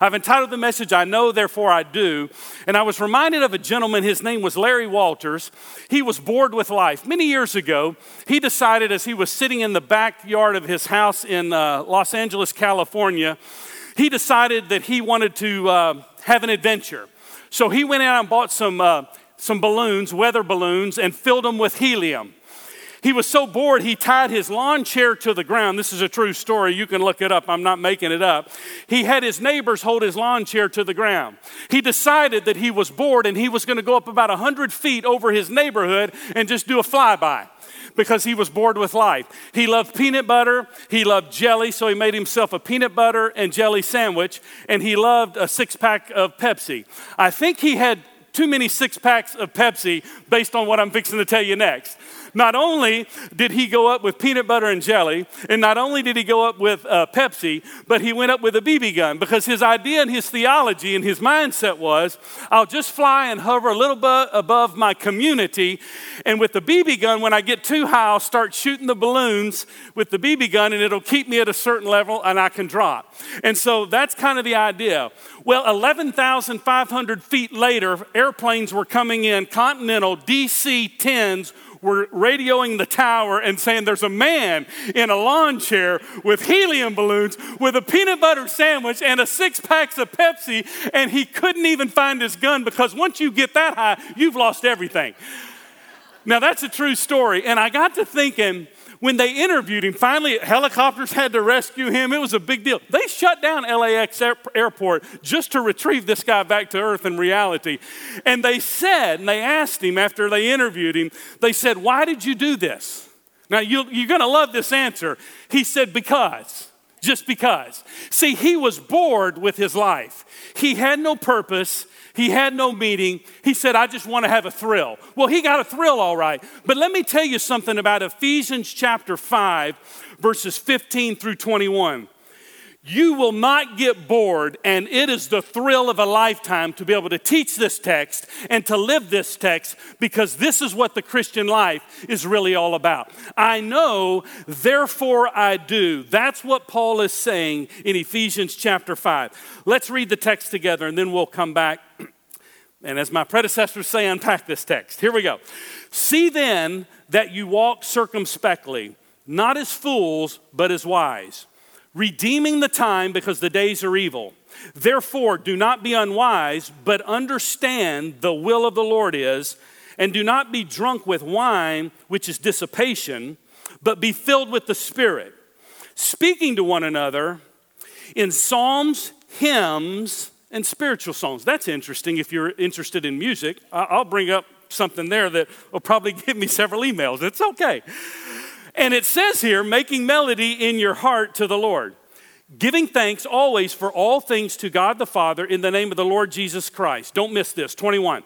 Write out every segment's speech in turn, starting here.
I've entitled the message, I Know, Therefore I Do. And I was reminded of a gentleman, his name was Larry Walters. He was bored with life. Many years ago, he decided as he was sitting in the backyard of his house in uh, Los Angeles, California, he decided that he wanted to uh, have an adventure. So he went out and bought some, uh, some balloons, weather balloons, and filled them with helium. He was so bored, he tied his lawn chair to the ground. This is a true story. You can look it up. I'm not making it up. He had his neighbors hold his lawn chair to the ground. He decided that he was bored and he was going to go up about 100 feet over his neighborhood and just do a flyby because he was bored with life. He loved peanut butter, he loved jelly, so he made himself a peanut butter and jelly sandwich, and he loved a six pack of Pepsi. I think he had too many six packs of Pepsi based on what I'm fixing to tell you next. Not only did he go up with peanut butter and jelly, and not only did he go up with uh, Pepsi, but he went up with a BB gun because his idea and his theology and his mindset was I'll just fly and hover a little bit above my community, and with the BB gun, when I get too high, I'll start shooting the balloons with the BB gun, and it'll keep me at a certain level and I can drop. And so that's kind of the idea. Well, 11,500 feet later, airplanes were coming in, Continental DC 10s were radioing the tower and saying there's a man in a lawn chair with helium balloons with a peanut butter sandwich and a six packs of Pepsi, and he couldn't even find his gun because once you get that high, you've lost everything. Now, that's a true story. And I got to thinking, when they interviewed him, finally helicopters had to rescue him. It was a big deal. They shut down LAX airport just to retrieve this guy back to earth and reality. And they said, and they asked him after they interviewed him, they said, Why did you do this? Now, you, you're going to love this answer. He said, Because. Just because. See, he was bored with his life. He had no purpose. He had no meaning. He said, I just want to have a thrill. Well, he got a thrill, all right. But let me tell you something about Ephesians chapter 5, verses 15 through 21. You will not get bored, and it is the thrill of a lifetime to be able to teach this text and to live this text because this is what the Christian life is really all about. I know, therefore I do. That's what Paul is saying in Ephesians chapter 5. Let's read the text together and then we'll come back. And as my predecessors say, unpack this text. Here we go. See then that you walk circumspectly, not as fools, but as wise redeeming the time because the days are evil. Therefore, do not be unwise, but understand the will of the Lord is, and do not be drunk with wine, which is dissipation, but be filled with the Spirit, speaking to one another in psalms, hymns, and spiritual songs. That's interesting if you're interested in music. I'll bring up something there that will probably give me several emails. It's okay. And it says here, making melody in your heart to the Lord, giving thanks always for all things to God the Father in the name of the Lord Jesus Christ. Don't miss this. 21.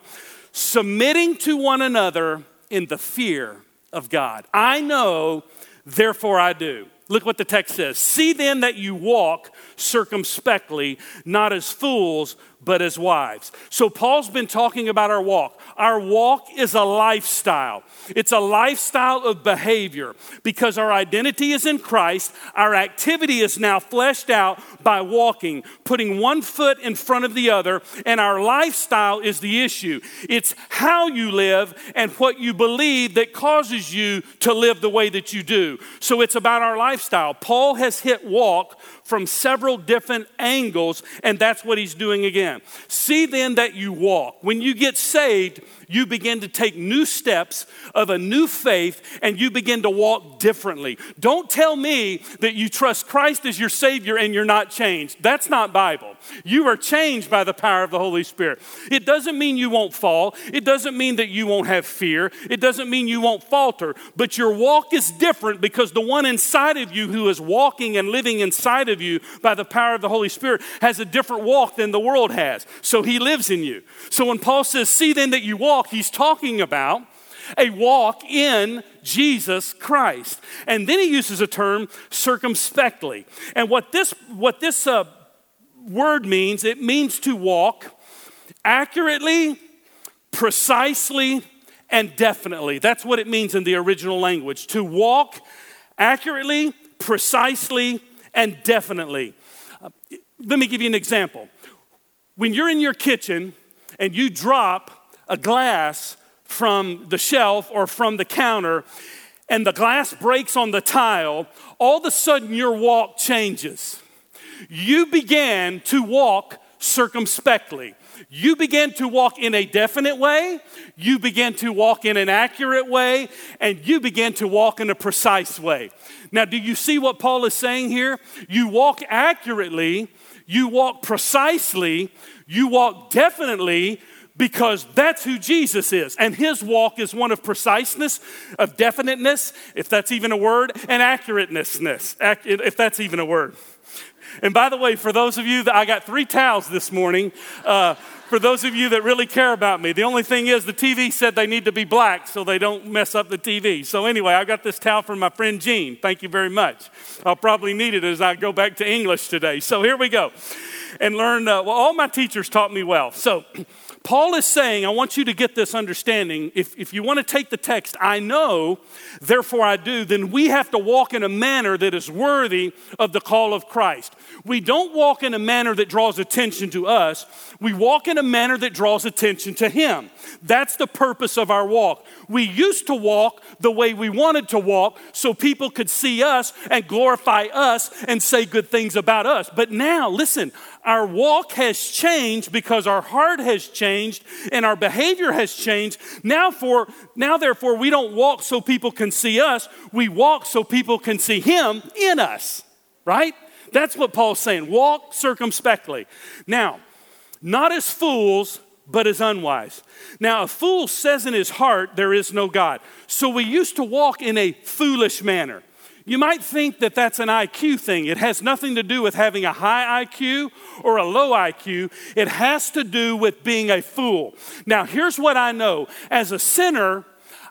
Submitting to one another in the fear of God. I know, therefore I do. Look what the text says. See then that you walk circumspectly, not as fools, but as wives. So, Paul's been talking about our walk. Our walk is a lifestyle, it's a lifestyle of behavior because our identity is in Christ. Our activity is now fleshed out by walking, putting one foot in front of the other, and our lifestyle is the issue. It's how you live and what you believe that causes you to live the way that you do. So, it's about our lifestyle. Paul has hit walk from several different angles, and that's what he's doing again. See then that you walk. When you get saved, you begin to take new steps of a new faith and you begin to walk differently. Don't tell me that you trust Christ as your Savior and you're not changed. That's not Bible. You are changed by the power of the Holy Spirit. It doesn't mean you won't fall, it doesn't mean that you won't have fear, it doesn't mean you won't falter, but your walk is different because the one inside of you who is walking and living inside of you by the power of the Holy Spirit has a different walk than the world has. So he lives in you. So when Paul says, See then that you walk, walk, he's talking about a walk in Jesus Christ. And then he uses a term circumspectly. And what this, what this uh, word means, it means to walk accurately, precisely, and definitely. That's what it means in the original language to walk accurately, precisely, and definitely. Uh, let me give you an example. when you're in your kitchen and you drop a glass from the shelf or from the counter and the glass breaks on the tile, all of a sudden your walk changes. You began to walk circumspectly. You began to walk in a definite way, you began to walk in an accurate way, and you began to walk in a precise way. Now, do you see what Paul is saying here? You walk accurately, you walk precisely, you walk definitely, because that's who Jesus is. And his walk is one of preciseness, of definiteness, if that's even a word, and accurateness, if that's even a word. And by the way, for those of you that I got three towels this morning, uh, for those of you that really care about me, the only thing is the TV said they need to be black so they don't mess up the TV. So anyway, I got this towel from my friend Gene. Thank you very much. I'll probably need it as I go back to English today. So here we go. And learn, uh, well, all my teachers taught me well. So Paul is saying, I want you to get this understanding. If, if you want to take the text, I know, therefore I do, then we have to walk in a manner that is worthy of the call of Christ. We don't walk in a manner that draws attention to us, we walk in a manner that draws attention to Him. That's the purpose of our walk. We used to walk the way we wanted to walk so people could see us and glorify us and say good things about us. But now, listen, our walk has changed because our heart has changed and our behavior has changed. Now, for, now therefore, we don't walk so people can see us, we walk so people can see Him in us, right? That's what Paul's saying. Walk circumspectly. Now, not as fools, but as unwise. Now, a fool says in his heart, There is no God. So we used to walk in a foolish manner. You might think that that's an IQ thing. It has nothing to do with having a high IQ or a low IQ. It has to do with being a fool. Now, here's what I know as a sinner,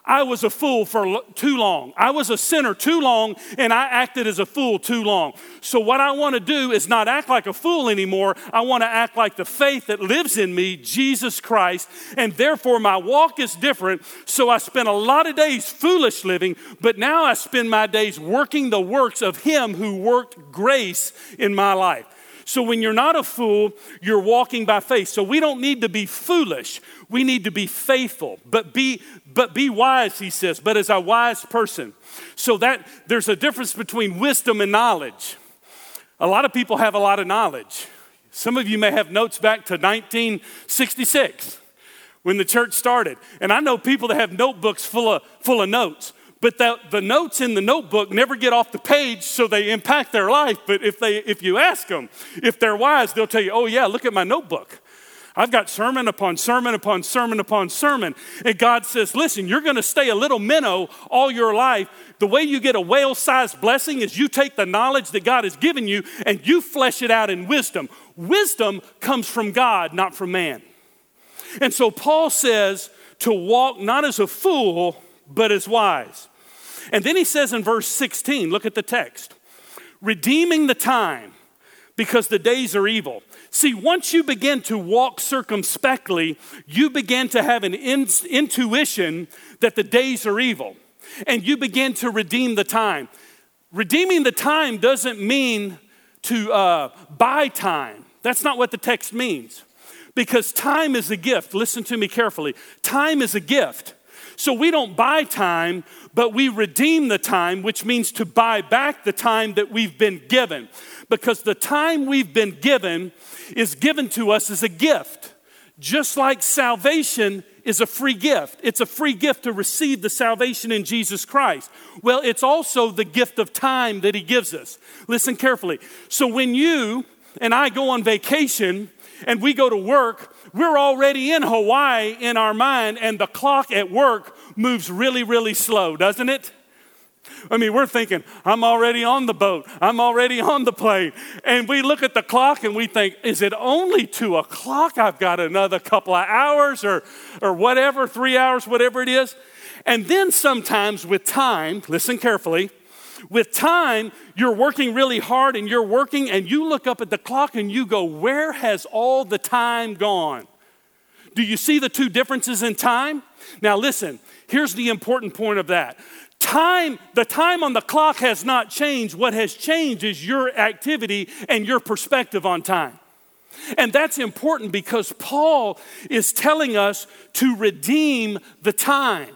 I was a fool for too long. I was a sinner too long, and I acted as a fool too long. So, what I want to do is not act like a fool anymore. I want to act like the faith that lives in me, Jesus Christ, and therefore my walk is different. So, I spent a lot of days foolish living, but now I spend my days working the works of Him who worked grace in my life. So when you're not a fool, you're walking by faith. So we don't need to be foolish. We need to be faithful. But be but be wise, he says, but as a wise person. So that there's a difference between wisdom and knowledge. A lot of people have a lot of knowledge. Some of you may have notes back to 1966 when the church started. And I know people that have notebooks full of, full of notes but the, the notes in the notebook never get off the page so they impact their life but if they if you ask them if they're wise they'll tell you oh yeah look at my notebook I've got sermon upon sermon upon sermon upon sermon. And God says, listen, you're going to stay a little minnow all your life. The way you get a whale sized blessing is you take the knowledge that God has given you and you flesh it out in wisdom. Wisdom comes from God, not from man. And so Paul says to walk not as a fool, but as wise. And then he says in verse 16, look at the text redeeming the time because the days are evil. See, once you begin to walk circumspectly, you begin to have an in- intuition that the days are evil, and you begin to redeem the time. Redeeming the time doesn't mean to uh, buy time. That's not what the text means. Because time is a gift. Listen to me carefully. Time is a gift. So we don't buy time, but we redeem the time, which means to buy back the time that we've been given. Because the time we've been given is given to us as a gift. Just like salvation is a free gift. It's a free gift to receive the salvation in Jesus Christ. Well, it's also the gift of time that He gives us. Listen carefully. So when you and I go on vacation and we go to work, we're already in Hawaii in our mind, and the clock at work moves really, really slow, doesn't it? I mean, we're thinking, I'm already on the boat, I'm already on the plane. And we look at the clock and we think, is it only two o'clock? I've got another couple of hours or, or whatever, three hours, whatever it is. And then sometimes with time, listen carefully, with time, you're working really hard and you're working, and you look up at the clock and you go, Where has all the time gone? Do you see the two differences in time? Now, listen, here's the important point of that. Time, the time on the clock has not changed. What has changed is your activity and your perspective on time. And that's important because Paul is telling us to redeem the time.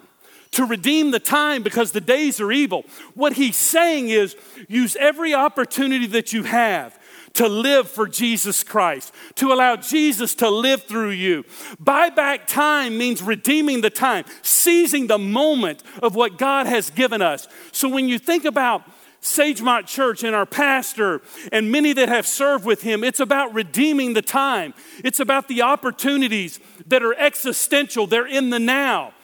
To redeem the time because the days are evil. What he's saying is use every opportunity that you have to live for Jesus Christ, to allow Jesus to live through you. Buy back time means redeeming the time, seizing the moment of what God has given us. So when you think about Sagemont Church and our pastor and many that have served with him, it's about redeeming the time. It's about the opportunities that are existential, they're in the now.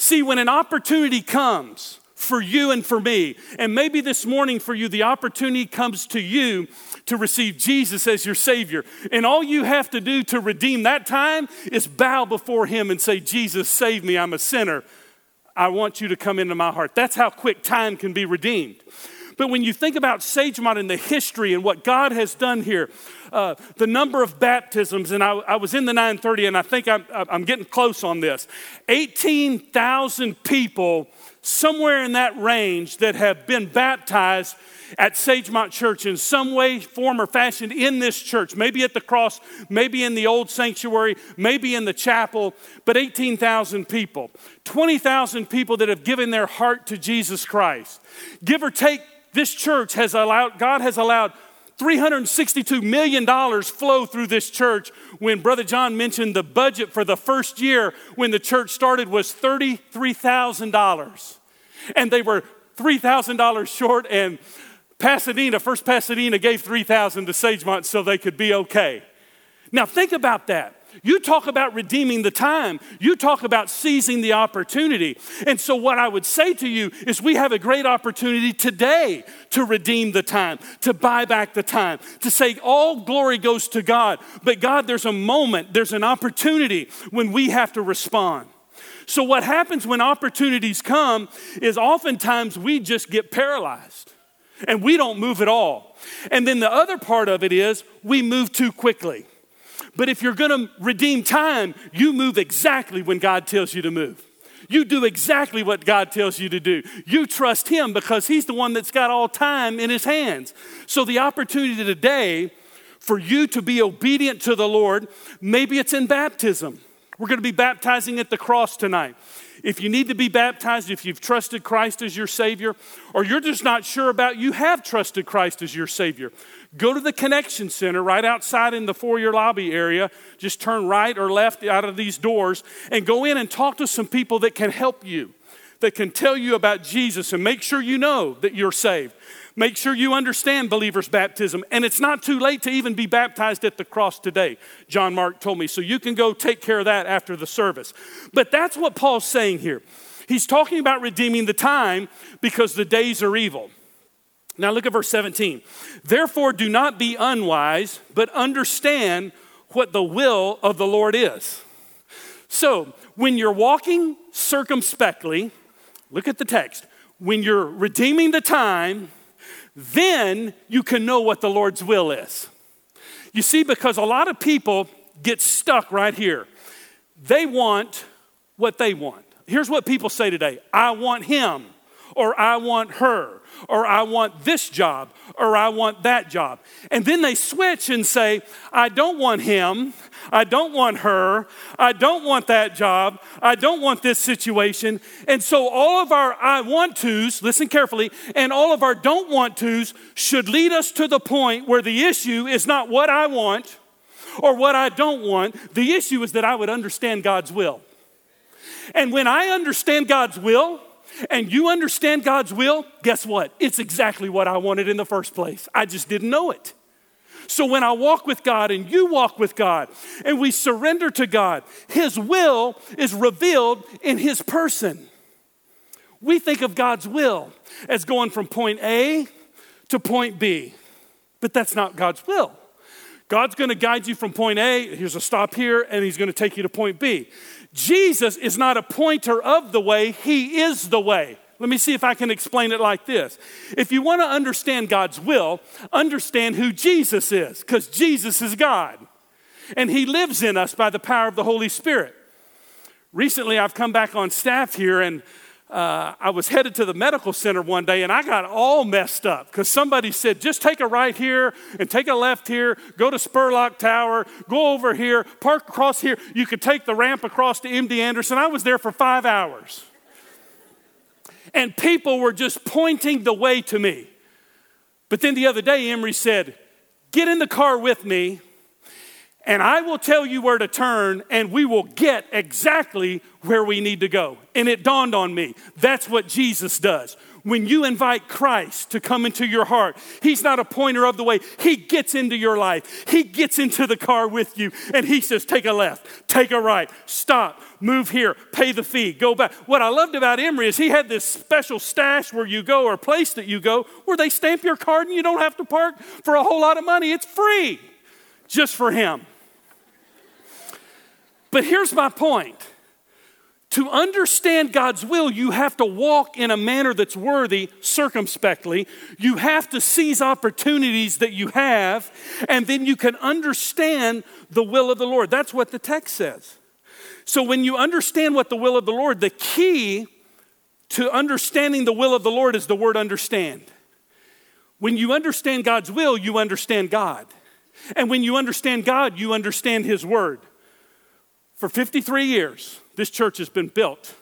See, when an opportunity comes for you and for me, and maybe this morning for you, the opportunity comes to you to receive Jesus as your Savior. And all you have to do to redeem that time is bow before Him and say, Jesus, save me. I'm a sinner. I want you to come into my heart. That's how quick time can be redeemed. But when you think about Sagemont and the history and what God has done here, uh, the number of baptisms, and I, I, was in the 930, and I think I'm, I'm getting close on this 18,000 people, somewhere in that range, that have been baptized at Sagemont Church in some way, form, or fashion in this church, maybe at the cross, maybe in the old sanctuary, maybe in the chapel, but 18,000 people. 20,000 people that have given their heart to Jesus Christ. Give or take, this church has allowed, God has allowed $362 million flow through this church when Brother John mentioned the budget for the first year when the church started was $33,000. And they were $3,000 short, and Pasadena, First Pasadena gave $3,000 to Sagemont so they could be okay. Now think about that. You talk about redeeming the time. You talk about seizing the opportunity. And so, what I would say to you is, we have a great opportunity today to redeem the time, to buy back the time, to say, all glory goes to God. But, God, there's a moment, there's an opportunity when we have to respond. So, what happens when opportunities come is oftentimes we just get paralyzed and we don't move at all. And then the other part of it is we move too quickly. But if you're gonna redeem time, you move exactly when God tells you to move. You do exactly what God tells you to do. You trust Him because He's the one that's got all time in His hands. So the opportunity today for you to be obedient to the Lord, maybe it's in baptism. We're gonna be baptizing at the cross tonight. If you need to be baptized, if you've trusted Christ as your Savior, or you're just not sure about you have trusted Christ as your Savior, go to the Connection Center right outside in the foyer lobby area. Just turn right or left out of these doors and go in and talk to some people that can help you, that can tell you about Jesus and make sure you know that you're saved. Make sure you understand believer's baptism. And it's not too late to even be baptized at the cross today, John Mark told me. So you can go take care of that after the service. But that's what Paul's saying here. He's talking about redeeming the time because the days are evil. Now look at verse 17. Therefore, do not be unwise, but understand what the will of the Lord is. So, when you're walking circumspectly, look at the text. When you're redeeming the time, then you can know what the Lord's will is. You see, because a lot of people get stuck right here. They want what they want. Here's what people say today I want him, or I want her, or I want this job, or I want that job. And then they switch and say, I don't want him, I don't want her, I don't want that job, I don't want this situation. And so all of our I want tos, listen carefully, and all of our don't want tos should lead us to the point where the issue is not what I want or what I don't want. The issue is that I would understand God's will. And when I understand God's will, and you understand God's will, guess what? It's exactly what I wanted in the first place. I just didn't know it. So when I walk with God and you walk with God and we surrender to God, His will is revealed in His person. We think of God's will as going from point A to point B, but that's not God's will. God's to guide you from point A, here's a stop here, and He's to take you to point B. Jesus is not a pointer of the way, He is the way. Let me see if I can explain it like this. If you want to understand God's will, understand who Jesus is, because Jesus is God. And He lives in us by the power of the Holy Spirit. Recently, I've come back on staff here, and uh, I was headed to the medical center one day and I got all messed up because somebody said, just take a right here and take a left here, go to Scurlock Tower, go over here, park across here. You could take the ramp across to MD Anderson. I was there for five hours. And people were just pointing the way to me. But then the other day, Emery said, Get in the car with me and I will tell you where to turn, and we will get exactly where we need to go. And it dawned on me that's what Jesus does. When you invite Christ to come into your heart, He's not a pointer of the way. He gets into your life. He gets into the car with you, and He says, Take a left, take a right, stop, move here, pay the fee, go back. What I loved about Emery is he had this special stash where you go or place that you go where they stamp your card and you don't have to park for a whole lot of money. It's free just for Him. But here's my point to understand God's will, you have to walk in a manner that's worthy circumspectly. You have to seize opportunities that you have, and then you can understand the will of the Lord. That's what the text says. So, when you understand what the will of the Lord, the key to understanding the will of the Lord is the word understand. When you understand God's will, you understand God. And when you understand God, you understand His word. For 53 years, this church has been built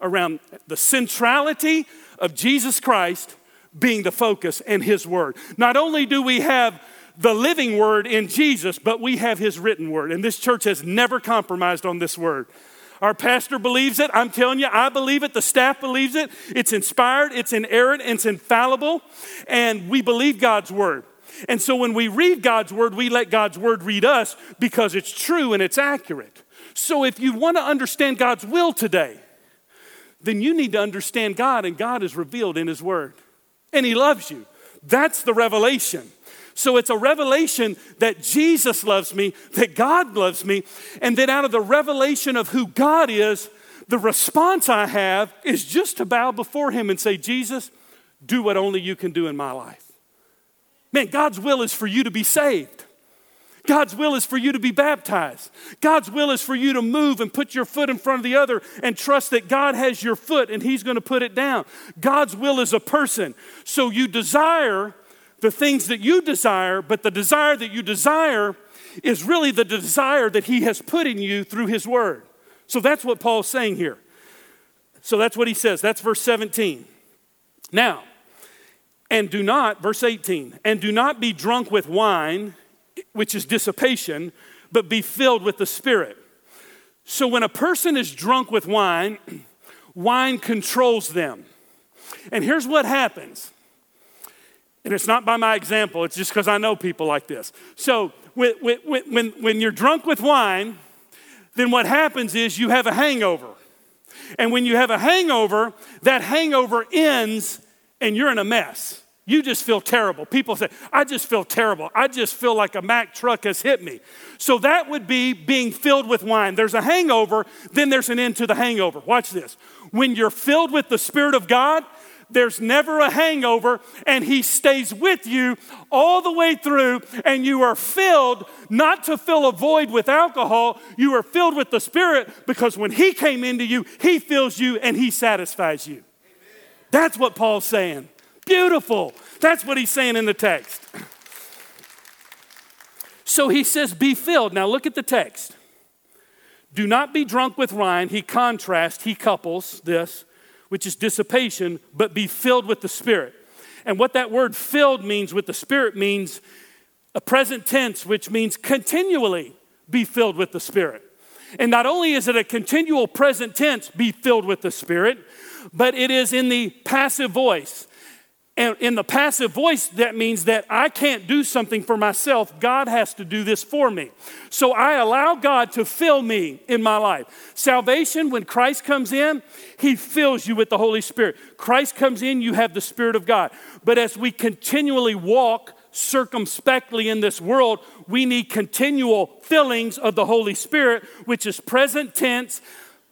around the centrality of Jesus Christ being the focus and His Word. Not only do we have the living Word in Jesus, but we have His written Word. And this church has never compromised on this Word. Our pastor believes it. I'm telling you, I believe it. The staff believes it. It's inspired, it's inerrant, it's infallible, and we believe God's Word. And so when we read God's Word, we let God's Word read us because it's true and it's accurate. So if you want to understand God's will today, then you need to understand God, and God is revealed in His Word. And He loves you. That's the revelation. So it's a revelation that Jesus loves me, that God loves me, and then out of the revelation of who God is, the response I have is just to bow before Him and say, Jesus, do what only you can do in my life. Man, God's will is for you to be saved. God's will is for you to be baptized. God's will is for you to move and put your foot in front of the other and trust that God has your foot and He's going to put it down. God's will is a person. So you desire the things that you desire, but the desire that you desire is really the desire that He has put in you through His Word. So that's what Paul's saying here. So that's what he says. That's verse 17. Now, and do not, verse 18, and do not be drunk with wine which is dissipation, but be filled with the Spirit. So when a person is drunk with wine, wine controls them. And here's what happens. And it's not by my example, it's just because I know people like this. So when, when, when you're drunk with wine, then what happens is you have a hangover. And when you have a hangover, that hangover ends and you're in a mess. You just feel terrible. People say, I just feel terrible. I just feel like a Mack truck has hit me. So that would be being filled with wine. There's a hangover, then there's an end to the hangover. Watch this. When you're filled with the Spirit of God, there's never a hangover, and He stays with you all the way through, and you are filled not to fill a void with alcohol, you are filled with the Spirit because when He came into you, He fills you and He satisfies you. Amen. That's what Paul's saying. Beautiful. That's what he's saying in the text. So he says, Be filled. Now look at the text. Do not be drunk with wine. He contrasts, he couples this, which is dissipation, but be filled with the Spirit. And what that word filled means with the Spirit means a present tense, which means continually be filled with the Spirit. And not only is it a continual present tense, be filled with the Spirit, but it is in the passive voice. And in the passive voice, that means that I can't do something for myself. God has to do this for me. So I allow God to fill me in my life. Salvation, when Christ comes in, He fills you with the Holy Spirit. Christ comes in, you have the Spirit of God. But as we continually walk circumspectly in this world, we need continual fillings of the Holy Spirit, which is present tense,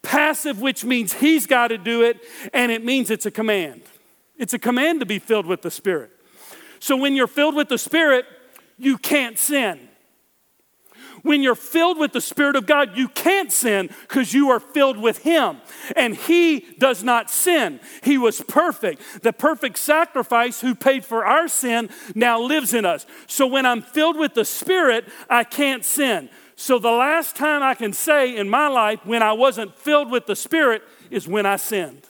passive, which means He's got to do it, and it means it's a command. It's a command to be filled with the Spirit. So when you're filled with the Spirit, you can't sin. When you're filled with the Spirit of God, you can't sin because you are filled with Him. And He does not sin. He was perfect. The perfect sacrifice who paid for our sin now lives in us. So when I'm filled with the Spirit, I can't sin. So the last time I can say in my life when I wasn't filled with the Spirit is when I sinned.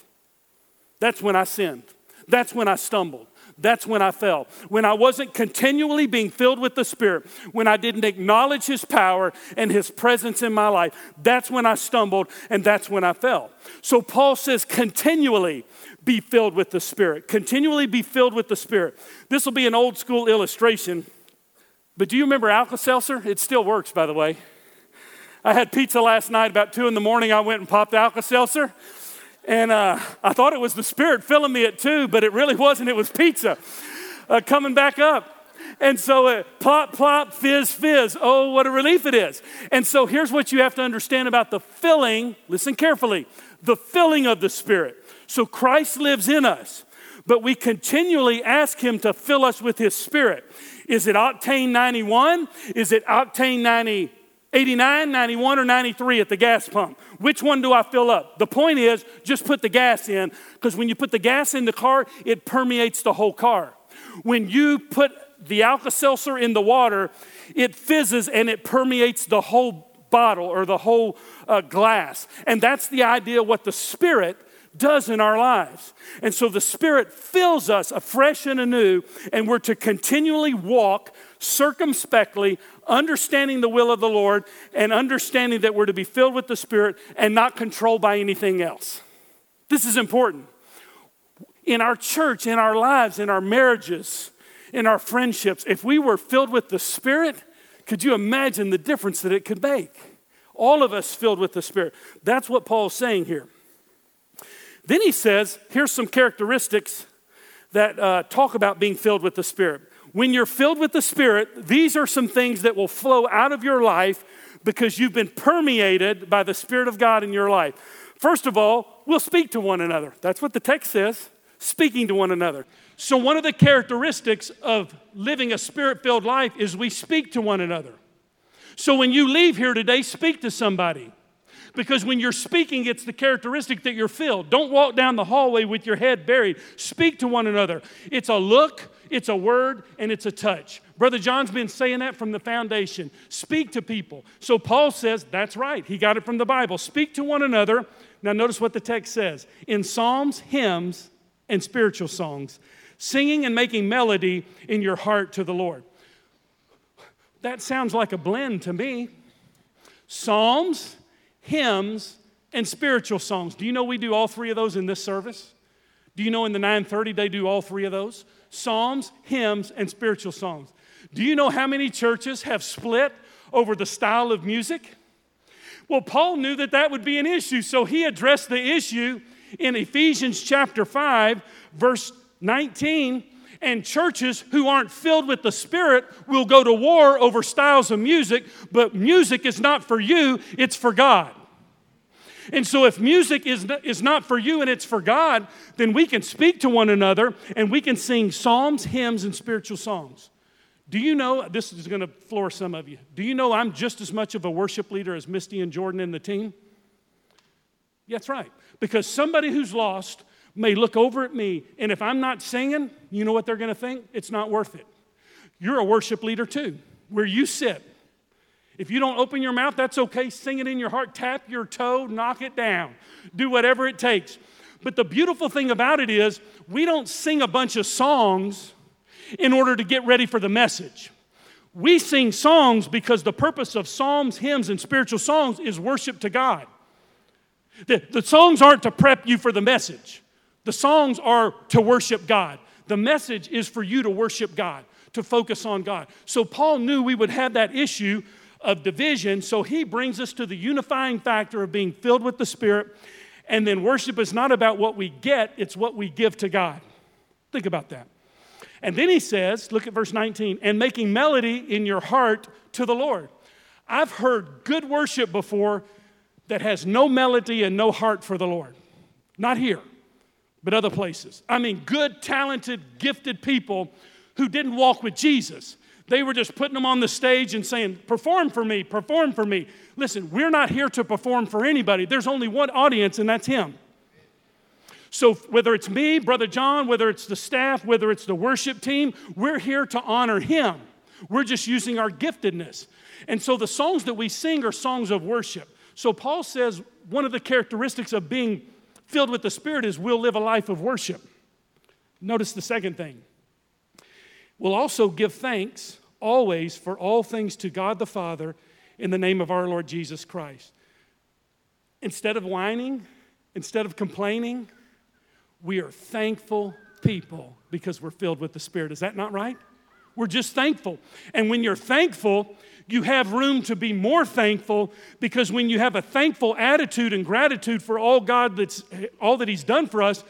That's when I sinned. That's when I stumbled. That's when I fell. When I wasn't continually being filled with the Spirit, when I didn't acknowledge His power and His presence in my life, that's when I stumbled and that's when I fell. So Paul says, continually be filled with the Spirit. Continually be filled with the Spirit. This will be an old school illustration, but do you remember Alka Seltzer? It still works, by the way. I had pizza last night about two in the morning. I went and popped Alka Seltzer. And uh, I thought it was the Spirit filling me at two, but it really wasn't. It was pizza uh, coming back up. And so it plop, plop, fizz, fizz. Oh, what a relief it is. And so here's what you have to understand about the filling. Listen carefully the filling of the Spirit. So Christ lives in us, but we continually ask Him to fill us with His Spirit. Is it octane 91? Is it octane 90? 89, 91, or 93 at the gas pump. Which one do I fill up? The point is, just put the gas in, because when you put the gas in the car, it permeates the whole car. When you put the Alka Seltzer in the water, it fizzes and it permeates the whole bottle or the whole uh, glass. And that's the idea what the Spirit does in our lives. And so the Spirit fills us afresh and anew, and we're to continually walk circumspectly, understanding the will of the Lord, and understanding that we're to be filled with the Spirit and not controlled by anything else. This is important. In our church, in our lives, in our marriages, in our friendships, if we were filled with the Spirit, could you imagine the difference that it could make? All of us filled with the Spirit. That's what Paul's saying here. Then he says, here's some characteristics that uh, talk about being filled with the Spirit when you're filled with the Spirit, these are some things that will flow out of your life because you've been permeated by the Spirit of God in your life. First of all, we'll speak to one another. That's what the text says speaking to one another. So, one of the characteristics of living a spirit filled life is we speak to one another. So, when you leave here today, speak to somebody. Because when you're speaking, it's the characteristic that you're filled. Don't walk down the hallway with your head buried. Speak to one another. It's a look, it's a word, and it's a touch. Brother John's been saying that from the foundation. Speak to people. So Paul says, that's right. He got it from the Bible. Speak to one another. Now, notice what the text says in psalms, hymns, and spiritual songs, singing and making melody in your heart to the Lord. That sounds like a blend to me. Psalms, hymns, and spiritual songs. Do you know we do all three of those in this service? Do you know in the 930 they do all three of those? Psalms, hymns, and spiritual songs. Do you know how many churches have split over the style of music? Well, Paul knew that that would be an issue, so he addressed the issue in Ephesians chapter 5, verse 19. And churches who aren't filled with the Spirit will go to war over styles of music, but music is not for you, it's for God. And so, if music is not, is not for you and it's for God, then we can speak to one another and we can sing psalms, hymns, and spiritual songs. Do you know, this is going to floor some of you, do you know I'm just as much of a worship leader as Misty and Jordan and the team? Yeah, that's right. Because somebody who's lost may look over at me, and if I'm not singing, you know what they're going to think? It's not worth it. You're a worship leader too, where you sit. If you don't open your mouth, that's okay. Sing it in your heart, tap your toe, knock it down, do whatever it takes. But the beautiful thing about it is, we don't sing a bunch of songs in order to get ready for the message. We sing songs because the purpose of psalms, hymns, and spiritual songs is worship to God. The, the songs aren't to prep you for the message, the songs are to worship God. The message is for you to worship God, to focus on God. So Paul knew we would have that issue of division. So he brings us to the unifying factor of being filled with the Spirit. And then worship is not about what we get, it's what we give to God. Think about that. And then he says, look at verse 19, and making melody in your heart to the Lord. I've heard good worship before that has no melody and no heart for the Lord. Not here, but other places. I mean, good, talented, gifted people who didn't walk with Jesus They were just putting them on the stage and saying, Perform for me, perform for me. Listen, we're not here to perform for anybody. There's only one audience, and that's Him. So, whether it's me, Brother John, whether it's the staff, whether it's the worship team, we're here to honor Him. We're just using our giftedness. And so, the songs that we sing are songs of worship. So, Paul says one of the characteristics of being filled with the Spirit is we'll live a life of worship. Notice the second thing we'll also give thanks always for all things to God the Father in the name of our Lord Jesus Christ. Instead of whining, instead of complaining, we are thankful people because we're filled with the Spirit. Is that not right? We're just thankful. And when you're thankful, you have room to be more thankful because when you have a thankful attitude and gratitude for all God that's all that He's done for us,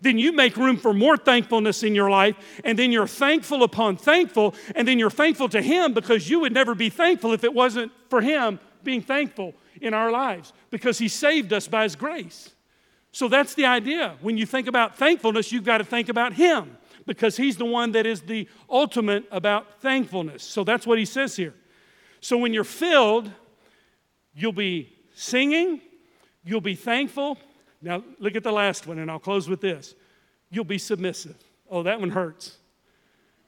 then you make room for more thankfulness in your life, and then you're thankful upon thankful, and then you're thankful to Him because you would never be thankful if it wasn't for Him being thankful in our lives because He saved us by His grace. So that's the idea. When you think about thankfulness, you've got to think about Him because He's the one that is the ultimate about thankfulness. So that's what He says here. So when you're filled, you'll be singing, you'll be thankful, now, look at the last one, and I'll close with this. You'll be submissive. Oh, that one hurts.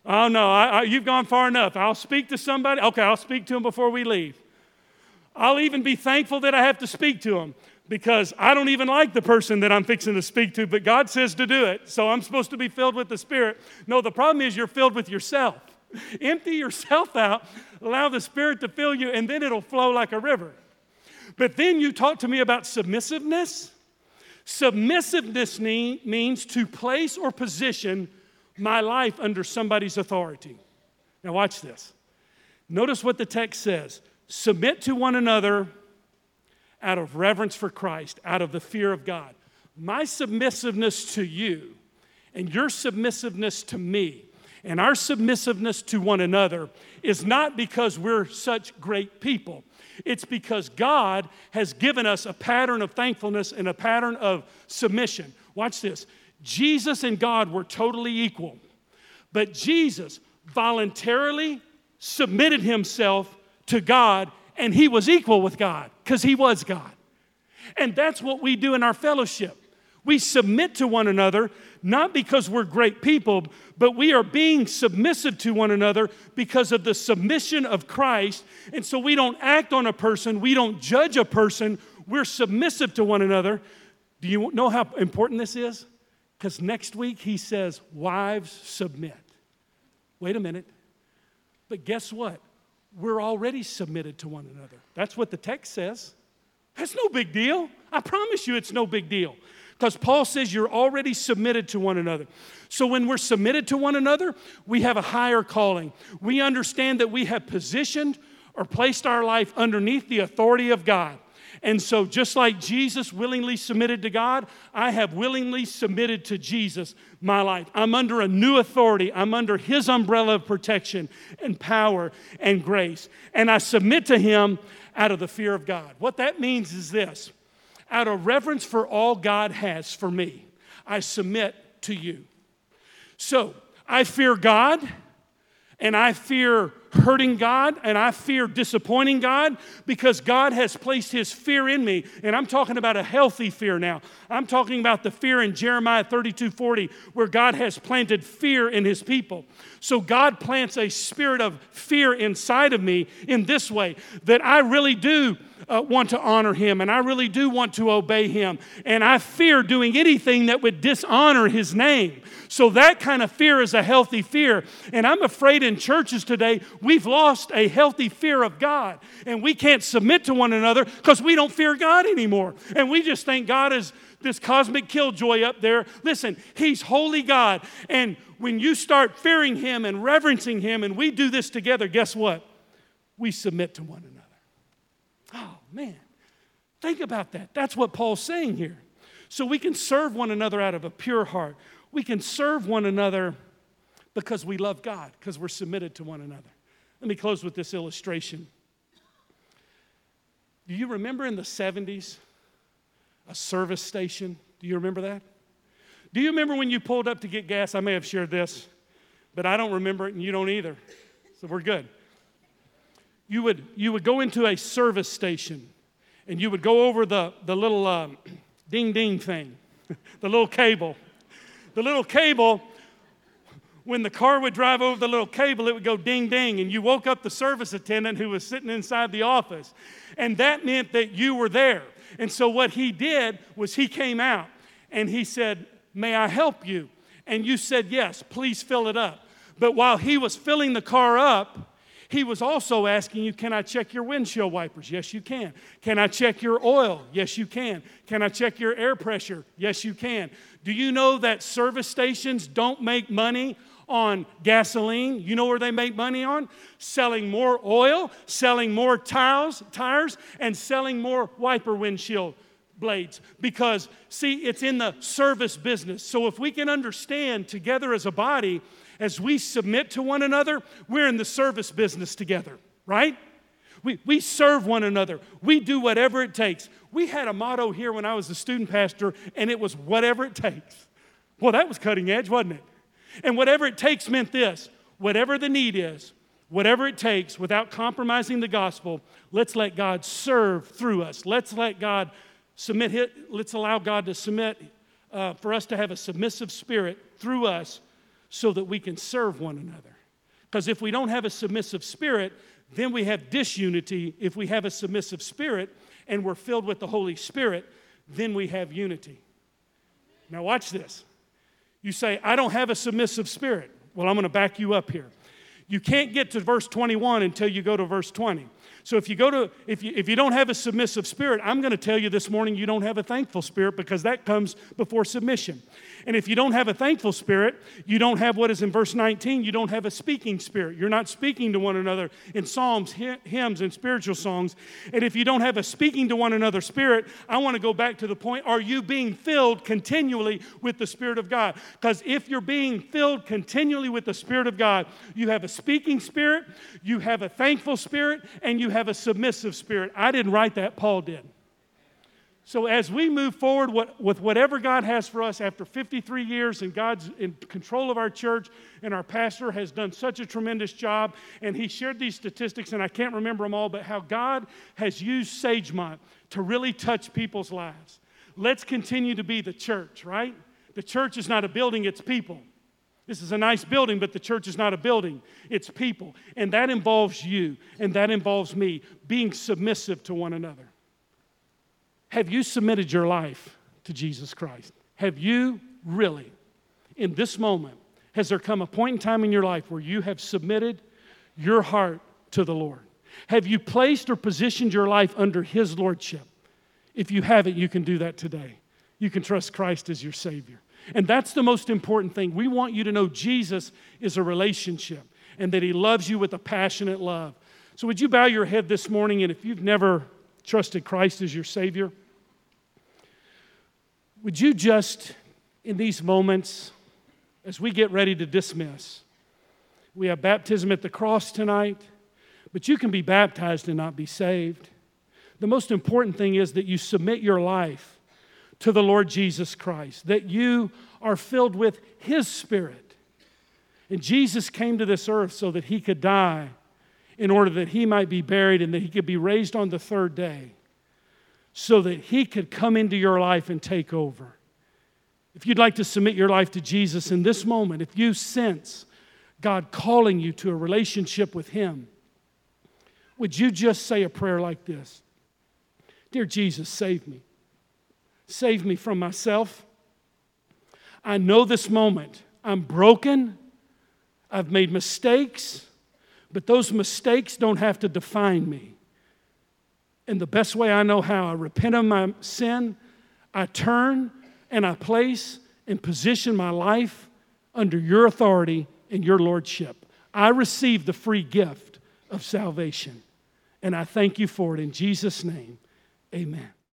Oh, no, I, I, you've gone far enough. I'll speak to somebody. Okay, I'll speak to them before we leave. I'll even be thankful that I have to speak to them because I don't even like the person that I'm fixing to speak to, but God says to do it. So I'm supposed to be filled with the Spirit. No, the problem is you're filled with yourself. Empty yourself out, allow the Spirit to fill you, and then it'll flow like a river. But then you talk to me about submissiveness. Submissiveness means to place or position my life under somebody's authority. Now, watch this. Notice what the text says submit to one another out of reverence for Christ, out of the fear of God. My submissiveness to you and your submissiveness to me and our submissiveness to one another is not because we're such great people. It's because God has given us a pattern of thankfulness and a pattern of submission. Watch this Jesus and God were totally equal, but Jesus voluntarily submitted himself to God and he was equal with God because he was God. And that's what we do in our fellowship. We submit to one another, not because we're great people, but we are being submissive to one another because of the submission of Christ. And so we don't act on a person, we don't judge a person, we're submissive to one another. Do you know how important this is? Because next week he says, Wives, submit. Wait a minute. But guess what? We're already submitted to one another. That's what the text says. That's no big deal. I promise you it's no big deal. Because Paul says you're already submitted to one another. So when we're submitted to one another, we have a higher calling. We understand that we have positioned or placed our life underneath the authority of God. And so, just like Jesus willingly submitted to God, I have willingly submitted to Jesus my life. I'm under a new authority. I'm under His umbrella of protection and power and grace. And I submit to Him out of the fear of God. What that means is this out of reverence for all God has for me, I submit to you. So I fear God and I fear hurting God and I fear disappointing God because God has placed His fear in me. And I'm talking about a healthy fear now. I'm talking about the fear in Jeremiah 32 40, where God has planted fear in His people. So God plants a spirit of fear inside of me in this way that I really do uh, want to honor him and I really do want to obey him. And I fear doing anything that would dishonor his name. So that kind of fear is a healthy fear. And I'm afraid in churches today, we've lost a healthy fear of God. And we can't submit to one another because we don't fear God anymore. And we just think God is this cosmic killjoy up there. Listen, He's holy God. And when you start fearing Him and reverencing Him, and we do this together, guess what? We submit to one another. Man. Think about that. That's what Paul's saying here. So we can serve one another out of a pure heart. We can serve one another because we love God, because we're submitted to one another. Let me close with this illustration. Do you remember in the 70s a service station? Do you remember that? Do you remember when you pulled up to get gas? I may have shared this, but I don't remember it and you don't either. So we're good. You would, you would go into a service station and you would go over the, the little um, ding ding thing, the little cable. The little cable, when the car would drive over the little cable, it would go ding ding, and you woke up the service attendant who was sitting inside the office. And that meant that you were there. And so what he did was he came out and he said, May I help you? And you said, Yes, please fill it up. But while he was filling the car up, he was also asking you, Can I check your windshield wipers? Yes, you can. Can I check your oil? Yes, you can. Can I check your air pressure? Yes, you can. Do you know that service stations don't make money on gasoline. You know where they make money on? Selling more oil, selling more tires, tires, and selling more wiper windshield blades. Because, see, it's in the service business. So if we can understand together as a body, as we submit to one another, we're in the service business together, right? We, we serve one another. We do whatever it takes. We had a motto here when I was a student pastor, and it was whatever it takes. Well, that was cutting edge, wasn't it? And whatever it takes meant this whatever the need is, whatever it takes, without compromising the gospel, let's let God serve through us. Let's let God submit, let's allow God to submit, uh, for us to have a submissive spirit through us so that we can serve one another. Because if we don't have a submissive spirit, then we have disunity. If we have a submissive spirit and we're filled with the Holy Spirit, then we have unity. Now, watch this. You say, I don't have a submissive spirit. Well, I'm going to back you up here. You can't get to verse 21 until you go to verse 20. So if you go to if you if you don't have a submissive spirit, I'm going to tell you this morning you don't have a thankful spirit because that comes before submission. And if you don't have a thankful spirit, you don't have what is in verse 19, you don't have a speaking spirit. You're not speaking to one another in psalms, hymns, and spiritual songs. And if you don't have a speaking to one another spirit, I want to go back to the point are you being filled continually with the Spirit of God? Because if you're being filled continually with the Spirit of God, you have a speaking spirit, you have a thankful spirit, and you have a submissive spirit. I didn't write that, Paul did. So, as we move forward with whatever God has for us after 53 years and God's in control of our church, and our pastor has done such a tremendous job, and he shared these statistics, and I can't remember them all, but how God has used Sagemont to really touch people's lives. Let's continue to be the church, right? The church is not a building, it's people. This is a nice building, but the church is not a building, it's people. And that involves you, and that involves me being submissive to one another. Have you submitted your life to Jesus Christ? Have you really, in this moment, has there come a point in time in your life where you have submitted your heart to the Lord? Have you placed or positioned your life under His Lordship? If you haven't, you can do that today. You can trust Christ as your Savior. And that's the most important thing. We want you to know Jesus is a relationship and that He loves you with a passionate love. So, would you bow your head this morning? And if you've never trusted Christ as your Savior, would you just, in these moments, as we get ready to dismiss, we have baptism at the cross tonight, but you can be baptized and not be saved. The most important thing is that you submit your life to the Lord Jesus Christ, that you are filled with His Spirit. And Jesus came to this earth so that He could die in order that He might be buried and that He could be raised on the third day so that He could come into your life and take over. If you'd like to submit your life to Jesus in this moment, if you sense God calling you to a relationship with Him, would you just say a prayer like this Dear Jesus, save me. Save me from myself. I know this moment I'm broken, I've made mistakes, but those mistakes don't have to define me. And the best way I know how, I repent of my sin, I turn and I place and position my life under your authority and your lordship. I receive the free gift of salvation. And I thank you for it in Jesus' name. Amen.